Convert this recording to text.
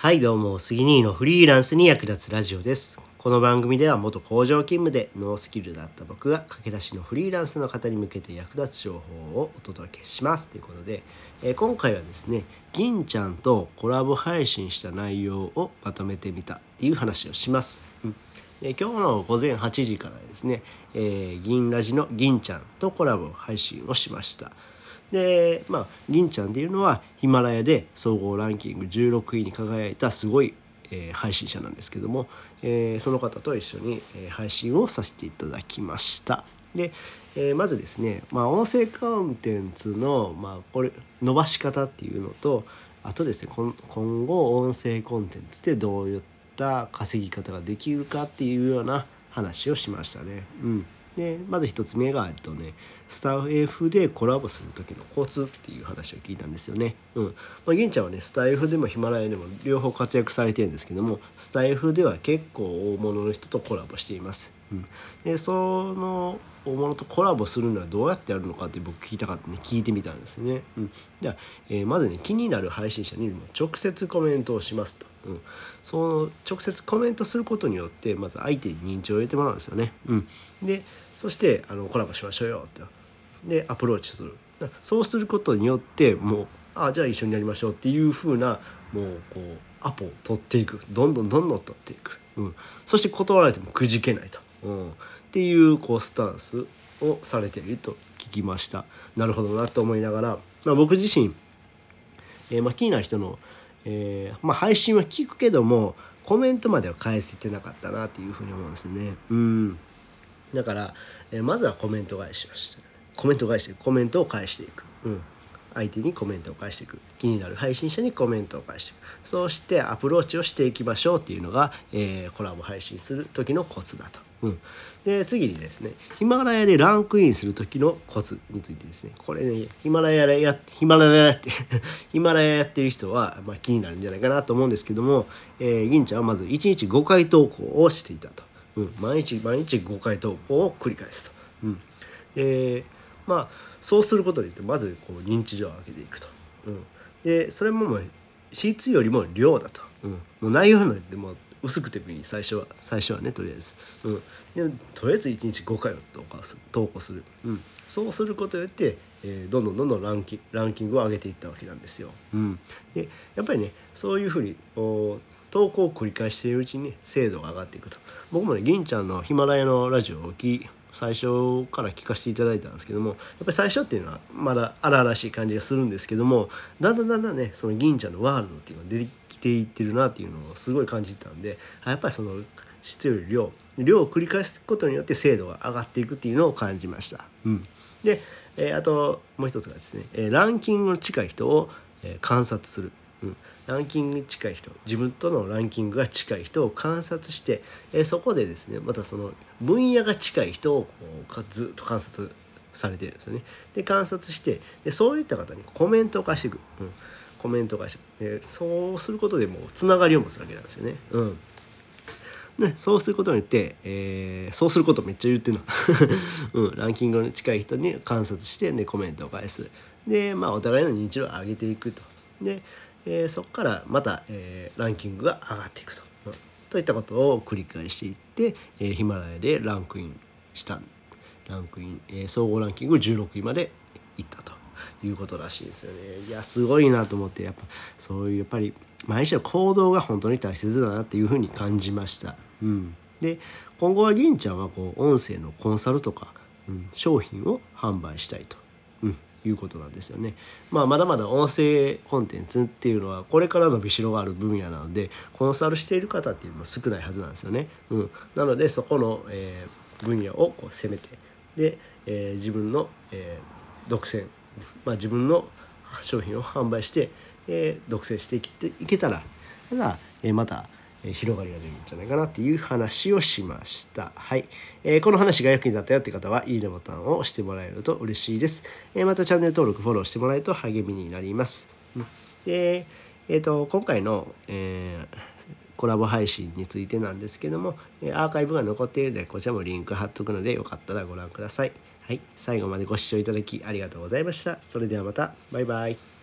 はいどうも杉兄のフリーランスに役立つラジオです。この番組では元工場勤務でノースキルだった僕が駆け出しのフリーランスの方に向けて役立つ情報をお届けします。ということで、えー、今回はですね銀ちゃんとコラボ配信した内容をまとめてみたっていう話をします、うん。今日の午前8時からですね、えー、銀ラジの銀ちゃんとコラボ配信をしました。でまあ銀ちゃんっていうのはヒマラヤで総合ランキング16位に輝いたすごい、えー、配信者なんですけども、えー、その方と一緒に、えー、配信をさせていただきましたで、えまずですね、まあ、音声コンテンツの、まあ、これ伸ばし方っていうのとあとですね今後音声コンテンツでどういった稼ぎ方ができるかっていうような話をしましたね。うん、でまず1つ目があるとねスタイフでコラボする時のコツっていう話を聞いたんですよね。うんまあ、銀ちゃんはねスタイフでもヒマラヤでも両方活躍されてるんですけどもスタイフでは結構大物の人とコラボしています。うん、でその大物とコラボするのはどうやってやるのかって僕聞きたかったんで聞いてみたんですね。うん、では、えー、まずね気になる配信者に直接コメントをしますと。うん、その直接コメントすることによってまず相手に認知を得てもらうんですよね。うん、でそしてあのコラボしましょうよって。でアプローチする。そうすることによってもうあじゃあ一緒にやりましょうっていうふうなもうこうアポを取っていく。どんどんどんどん取っていく、うん、そして断られてもくじけないと、うん、っていうこうスタンスをされていると聞きました。なるほどなと思いながら、まあ、僕自身、えー、まあ、気になる人の、えー、まあ、配信は聞くけどもコメントまでは返せてなかったなっていうふうに思うんですね。うん。だから、えー、まずはコメント返しました。コメント返してコメントを返していく、うん、相手にコメントを返していく。気になる配信者にコメントを返していく。そうしてアプローチをしていきましょうっていうのが、えー、コラボ配信する時のコツだと。うん、で次にですねヒマラヤでランクインする時のコツについてですねこれねヒマラヤでやヒマラヤって ヒマラヤやってる人は、まあ、気になるんじゃないかなと思うんですけども、えー、銀ちゃんはまず1日5回投稿をしていたと。うん、毎日毎日5回投稿を繰り返すと。うん、でまあそうすることによってまずこう認知度を上げていくと。うん、でそれももう質よりも量だと。うん、もう内容なんてもう薄くてもいい。最初は。最初はねとりあえず、うん、でとりあえず1日5回を投稿する投稿する、うん、そうすることによって、えー、どんどんどんどんランキランキングを上げていったわけなんですよ、うん、でやっぱりねそういうふうに投稿を繰り返しているうちに、精度が上がっていくと。僕もね銀ちゃんのヒマラヤのラジオを聞最初から聞かせていただいたんですけどもやっぱり最初っていうのはまだ荒々しい感じがするんですけどもだんだんだんだんねその銀ちゃんのワールドっていうのが出てきていってるなっていうのをすごい感じたんでやっぱりその質より量量を繰り返すことによって精度が上がっていくっていうのを感じました。うん、で、えー、あともう一つがですね、えランキングの近い人を、え観察する。うん、ランキングに近い人。自分とのランキングが近い人を観察して、えー、そこでですねまたその分野が近い人をこうずっと観察されてるんですよね。で観察してでそういった方にコメントを返していく、うん、コメントを返していくでそうすることでもうつながりを持つわけなんですよね。うん。ね、そうすることによって、えー、そうすることめっちゃ言ってるの、うん、ランキングに近い人に観察して、ね、コメントを返す。で、まあ、お互いの認知度を上げていくと。でえー、そこからまた、えー、ランキングが上がっていくと。といったことを繰り返していって、え、ヒマラヤでランクインしたランクイン、え、総合ランキング16位までいったということらしいですよね。いやすごいなと思ってやっぱそういうやっぱり毎日の行動が本当に大切だなっていうふうに感じました。うん、で今後は銀ちゃんはこう音声のコンサルとか、うん、商品を販売したいと。うんいうことなんですよね。まあ、まだまだ音声コンテンツっていうのはこれから伸びしろがある分野なのでコンサルしている方っていうのも少ないはずなんですよね。うん、なのでそこの、えー、分野をこう攻めてで、えー、自分の、えー、独占、まあ、自分の商品を販売して、え、独占していけたらただ、え、また広がりが出るんじゃないかなっていう話をしました。はい。えー、この話が役に立ったよって方は、いいねボタンを押してもらえると嬉しいです。えー、またチャンネル登録、フォローしてもらえると励みになります。で、えっ、ー、と、今回の、えコラボ配信についてなんですけども、えアーカイブが残っているので、こちらもリンク貼っとくので、よかったらご覧ください。はい。最後までご視聴いただきありがとうございました。それではまた。バイバイ。